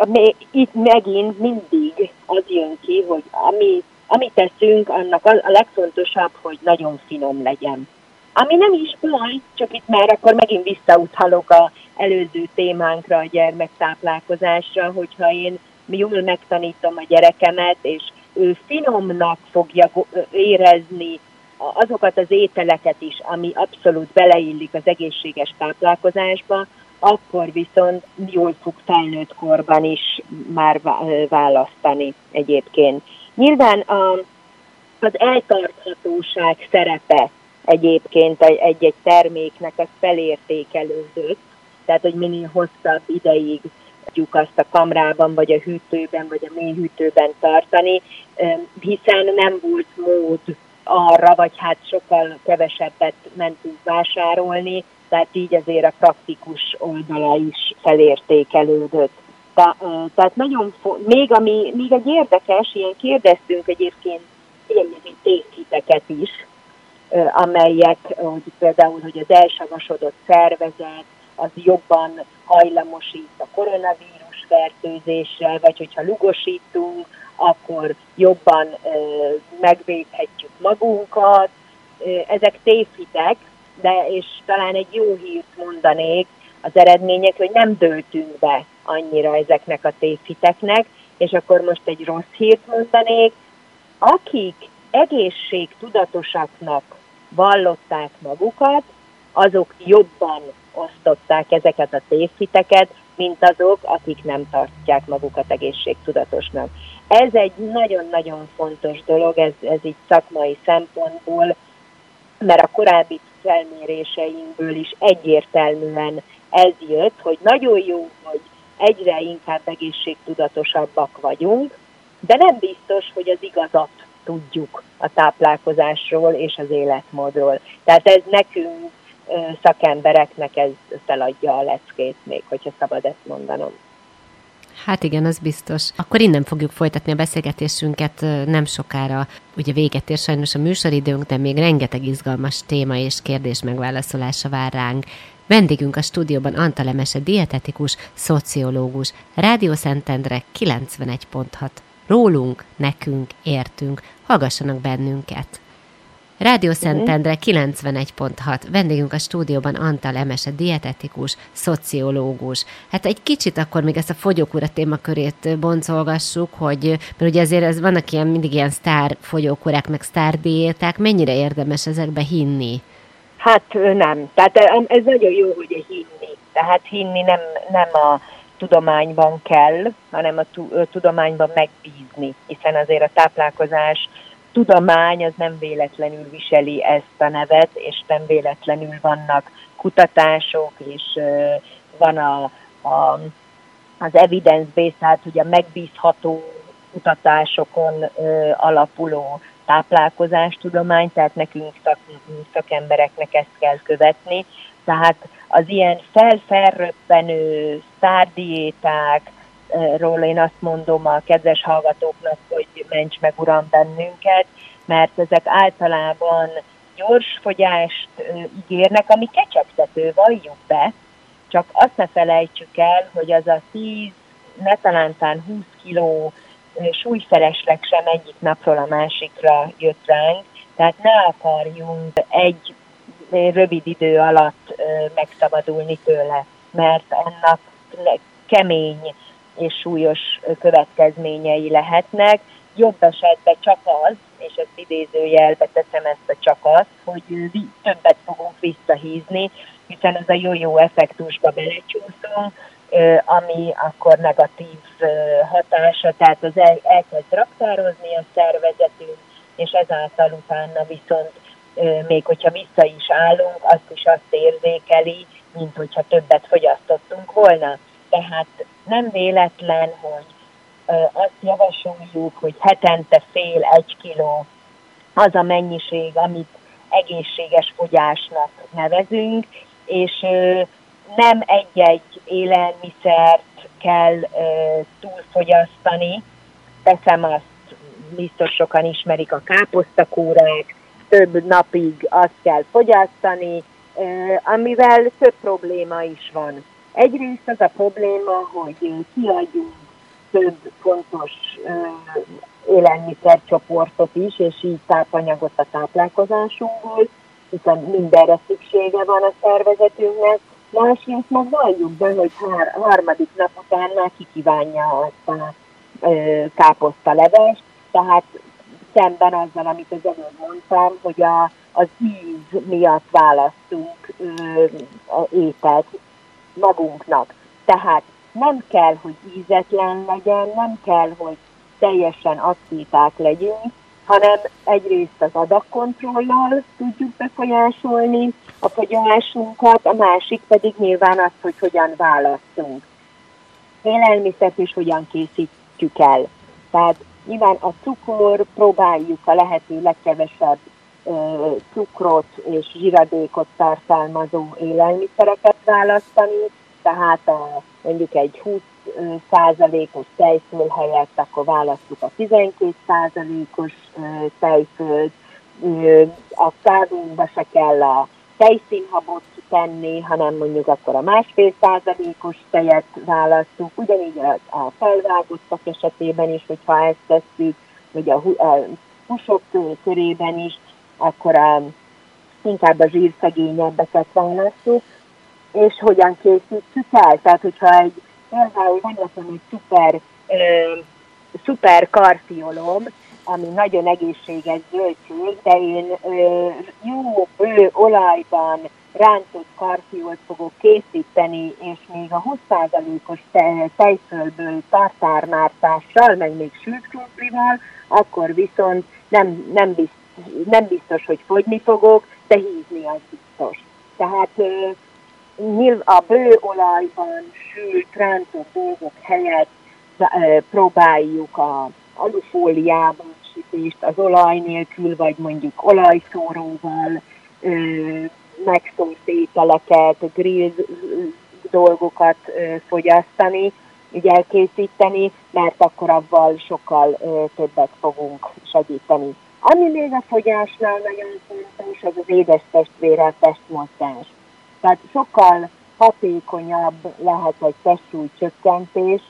itt megint mindig az jön ki, hogy ami, amit teszünk, annak a legfontosabb, hogy nagyon finom legyen. Ami nem is baj, csak itt már akkor megint visszautalok a előző témánkra, a gyermektáplálkozásra, hogyha én jól megtanítom a gyerekemet, és ő finomnak fogja érezni azokat az ételeket is, ami abszolút beleillik az egészséges táplálkozásba, akkor viszont jól fog felnőtt korban is már választani egyébként. Nyilván a, az eltarthatóság szerepe egyébként egy-egy terméknek az felértékelődött, tehát hogy minél hosszabb ideig tudjuk azt a kamrában, vagy a hűtőben, vagy a mélyhűtőben tartani, hiszen nem volt mód arra, vagy hát sokkal kevesebbet mentünk vásárolni, tehát így azért a praktikus oldala is felértékelődött. Tehát nagyon, még, ami, még egy érdekes, ilyen kérdeztünk egyébként ilyen tészíteket is, amelyek hogy például, hogy az elsavasodott szervezet, az jobban hajlamosít a koronavírus fertőzésre, vagy hogyha lugosítunk, akkor jobban megvédhetjük magunkat. Ezek tévhitek, de és talán egy jó hírt mondanék az eredmények, hogy nem döltünk be annyira ezeknek a tévhiteknek, és akkor most egy rossz hírt mondanék, akik egészségtudatosaknak vallották magukat, azok jobban osztották ezeket a tévhiteket, mint azok, akik nem tartják magukat egészségtudatosnak. Ez egy nagyon-nagyon fontos dolog, ez, ez így szakmai szempontból, mert a korábbi felméréseinkből is egyértelműen ez jött, hogy nagyon jó, hogy egyre inkább egészségtudatosabbak vagyunk, de nem biztos, hogy az igazat tudjuk a táplálkozásról és az életmódról. Tehát ez nekünk, szakembereknek ez feladja a leckét még, hogyha szabad ezt mondanom. Hát igen, az biztos. Akkor innen fogjuk folytatni a beszélgetésünket nem sokára. Ugye véget ér sajnos a műsoridőnk, de még rengeteg izgalmas téma és kérdés megválaszolása vár ránk. Vendégünk a stúdióban Antal Emese, dietetikus, szociológus, Rádió Szentendre 91.6. Rólunk, nekünk, értünk, hallgassanak bennünket! Rádió Szentendre 91.6. Vendégünk a stúdióban Antal Emese, dietetikus, szociológus. Hát egy kicsit akkor még ezt a fogyókúra témakörét boncolgassuk, hogy mert ugye azért ez vannak ilyen, mindig ilyen sztár fogyókúrák, meg sztár diéták, mennyire érdemes ezekbe hinni? Hát nem. Tehát ez nagyon jó, hogy hinni. Tehát hinni nem, nem a tudományban kell, hanem a tudományban megbízni, hiszen azért a táplálkozás tudomány az nem véletlenül viseli ezt a nevet, és nem véletlenül vannak kutatások, és van a, a, az evidence-based, tehát ugye megbízható kutatásokon ö, alapuló táplálkozástudomány, tehát nekünk szak, szakembereknek ezt kell követni. Tehát az ilyen felfelröppenő szárdiéták, ról én azt mondom a kedves hallgatóknak, hogy ments meg uram bennünket, mert ezek általában gyors fogyást ígérnek, ami kecsegtető, valljuk be, csak azt ne felejtsük el, hogy az a 10, ne talántán 20 kiló súlyfelesleg sem egyik napról a másikra jött ránk, tehát ne akarjunk egy rövid idő alatt megszabadulni tőle, mert annak kemény és súlyos következményei lehetnek. Jobb esetben csak az, és ezt idézőjelbe teszem ezt a csak az, hogy többet fogunk visszahízni, hiszen ez a jó-jó effektusba belecsúszunk, ami akkor negatív hatása, tehát az el, elkezd raktározni a szervezetünk, és ezáltal utána viszont még hogyha vissza is állunk, azt is azt érzékeli, mint hogyha többet fogyasztottunk volna. Tehát nem véletlen, hogy azt javasoljuk, hogy hetente fél egy kiló az a mennyiség, amit egészséges fogyásnak nevezünk, és nem egy-egy élelmiszert kell túlfogyasztani. Teszem azt, biztos sokan ismerik a káposztakórák, több napig azt kell fogyasztani, amivel több probléma is van. Egyrészt az a probléma, hogy kiadjunk több fontos élelmiszercsoportot is, és így tápanyagot a táplálkozásunkból, hiszen mindenre szüksége van a szervezetünknek. Másrészt meg valljuk be, hogy hár, harmadik nap után már kikívánja azt a káposzta levest, tehát szemben azzal, amit az előbb mondtam, hogy a, az íz miatt választunk ö, ételt magunknak. Tehát nem kell, hogy ízetlen legyen, nem kell, hogy teljesen asztíták legyünk, hanem egyrészt az adagkontrollal tudjuk befolyásolni a fogyásunkat, a másik pedig nyilván az, hogy hogyan választunk. Élelmiszert is hogyan készítjük el. Tehát nyilván a cukor próbáljuk a lehető legkevesebb cukrot és zsiradékot tartalmazó élelmiszereket választani, tehát a, mondjuk egy 20 százalékos tejföl helyett, akkor választjuk a 12 százalékos tejfölt, a kávénkba se kell a tejszínhabot tenni, hanem mondjuk akkor a másfél százalékos tejet választjuk, ugyanígy a, a felvágottak esetében is, hogyha ezt tesszük, vagy a, a húsok körében is, akkor a, inkább a zsírszegényebbeket választjuk, és hogyan készítjük el. Tehát, hogyha egy például van nekem egy szuper, ö, szuper karfiolom, ami nagyon egészséges zöldség, de én ö, jó bő olajban rántott karfiót fogok készíteni, és még a 20%-os tejfölből tartármártással, meg még sült krumplival, akkor viszont nem, nem, biztos, nem biztos, hogy fogyni fogok, de hízni az biztos. Tehát a bőolajban sült, rántott dolgok helyett próbáljuk a alufóliában sütést az olaj nélkül, vagy mondjuk olajszóróval, megszórt ételeket, grill dolgokat fogyasztani, így elkészíteni, mert akkor abban sokkal többet fogunk segíteni. Ami még a fogyásnál nagyon fontos, az az édes testvérrel testmozgás. Tehát sokkal hatékonyabb lehet egy testsúly csökkentés,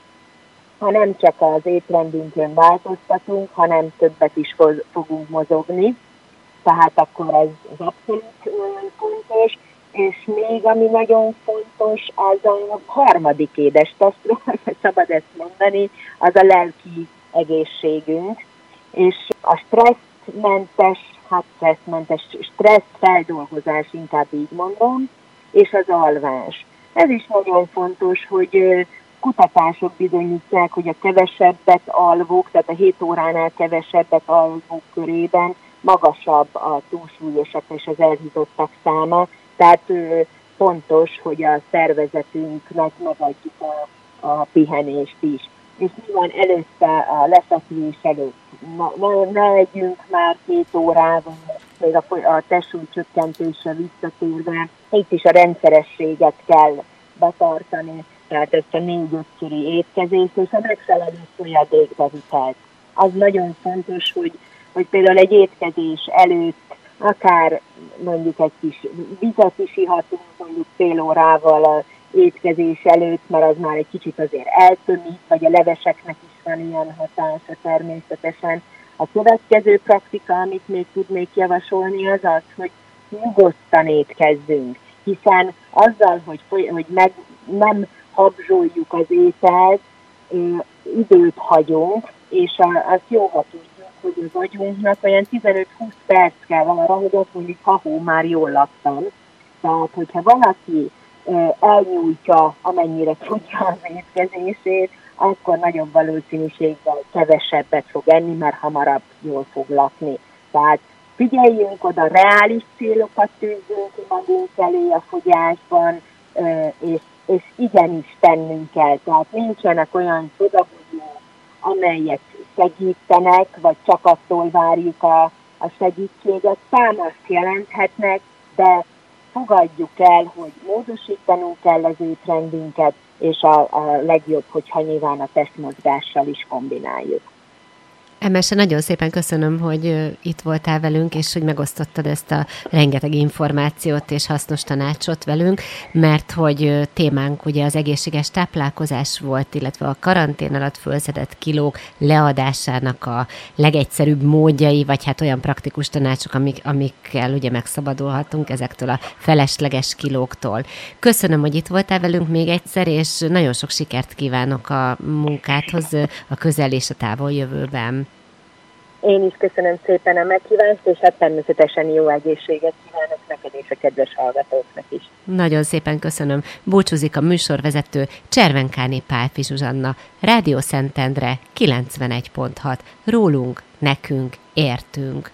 ha nem csak az étrendünkön változtatunk, hanem többet is fogunk mozogni. Tehát akkor ez, ez abszolút fontos. És még ami nagyon fontos, az a harmadik édes testről, szabad ezt mondani, az a lelki egészségünk. És a stresszmentes, hát stresszmentes, stressz feldolgozás, inkább így mondom, és az alvás. Ez is nagyon fontos, hogy kutatások bizonyítják, hogy a kevesebbet alvók, tehát a 7 óránál kevesebbet alvók körében magasabb a túlsúlyosak és az elhízottak száma, tehát fontos, hogy a szervezetünknek megadjuk a, a pihenést is. És van előtte a lefekvés előtt? Ne, ne legyünk már két órában, még a, a testsúly csökkentése visszatérve. Itt is a rendszerességet kell betartani, tehát ezt a négy-ötszöri étkezést és a megfelelő folyadékbevitelt. Az nagyon fontos, hogy, hogy például egy étkezés előtt akár mondjuk egy kis vizet is ihatunk mondjuk fél órával étkezés előtt, mert az már egy kicsit azért eltömít, vagy a leveseknek is van ilyen hatása természetesen. A következő praktika, amit még tudnék javasolni, az az, hogy nyugodtan étkezzünk, hiszen azzal, hogy, hogy meg nem habzsoljuk az ételt, időt hagyunk, és azt jó, ha tudjuk, hogy az agyunknak olyan 15-20 perc kell arra, hogy azt mondjuk, ha már jól laktam. Tehát, hogyha valaki elnyújtja, amennyire tudja az étkezését, akkor nagyobb valószínűséggel kevesebbet fog enni, mert hamarabb jól fog lakni. Tehát figyeljünk oda, reális célokat tűzünk ki magunk elé a fogyásban, és, és igenis tennünk kell. Tehát nincsenek olyan csodahozó, amelyek segítenek, vagy csak attól várjuk a, a segítséget. Számaszt jelenthetnek, de fogadjuk el, hogy módosítanunk kell az étrendünket, és a, a legjobb, hogyha nyilván a testmozgással is kombináljuk. Emese, nagyon szépen köszönöm, hogy itt voltál velünk, és hogy megosztottad ezt a rengeteg információt és hasznos tanácsot velünk, mert hogy témánk ugye az egészséges táplálkozás volt, illetve a karantén alatt fölszedett kilók leadásának a legegyszerűbb módjai, vagy hát olyan praktikus tanácsok, amik, amikkel ugye megszabadulhatunk ezektől a felesleges kilóktól. Köszönöm, hogy itt voltál velünk még egyszer, és nagyon sok sikert kívánok a munkádhoz a közel és a távol jövőben. Én is köszönöm szépen a meghívást, és hát természetesen jó egészséget kívánok neked és a kedves hallgatóknak is. Nagyon szépen köszönöm. Búcsúzik a műsorvezető Cservenkáni Pálfi Zsuzsanna, Rádió Szentendre 91.6. Rólunk, nekünk, értünk.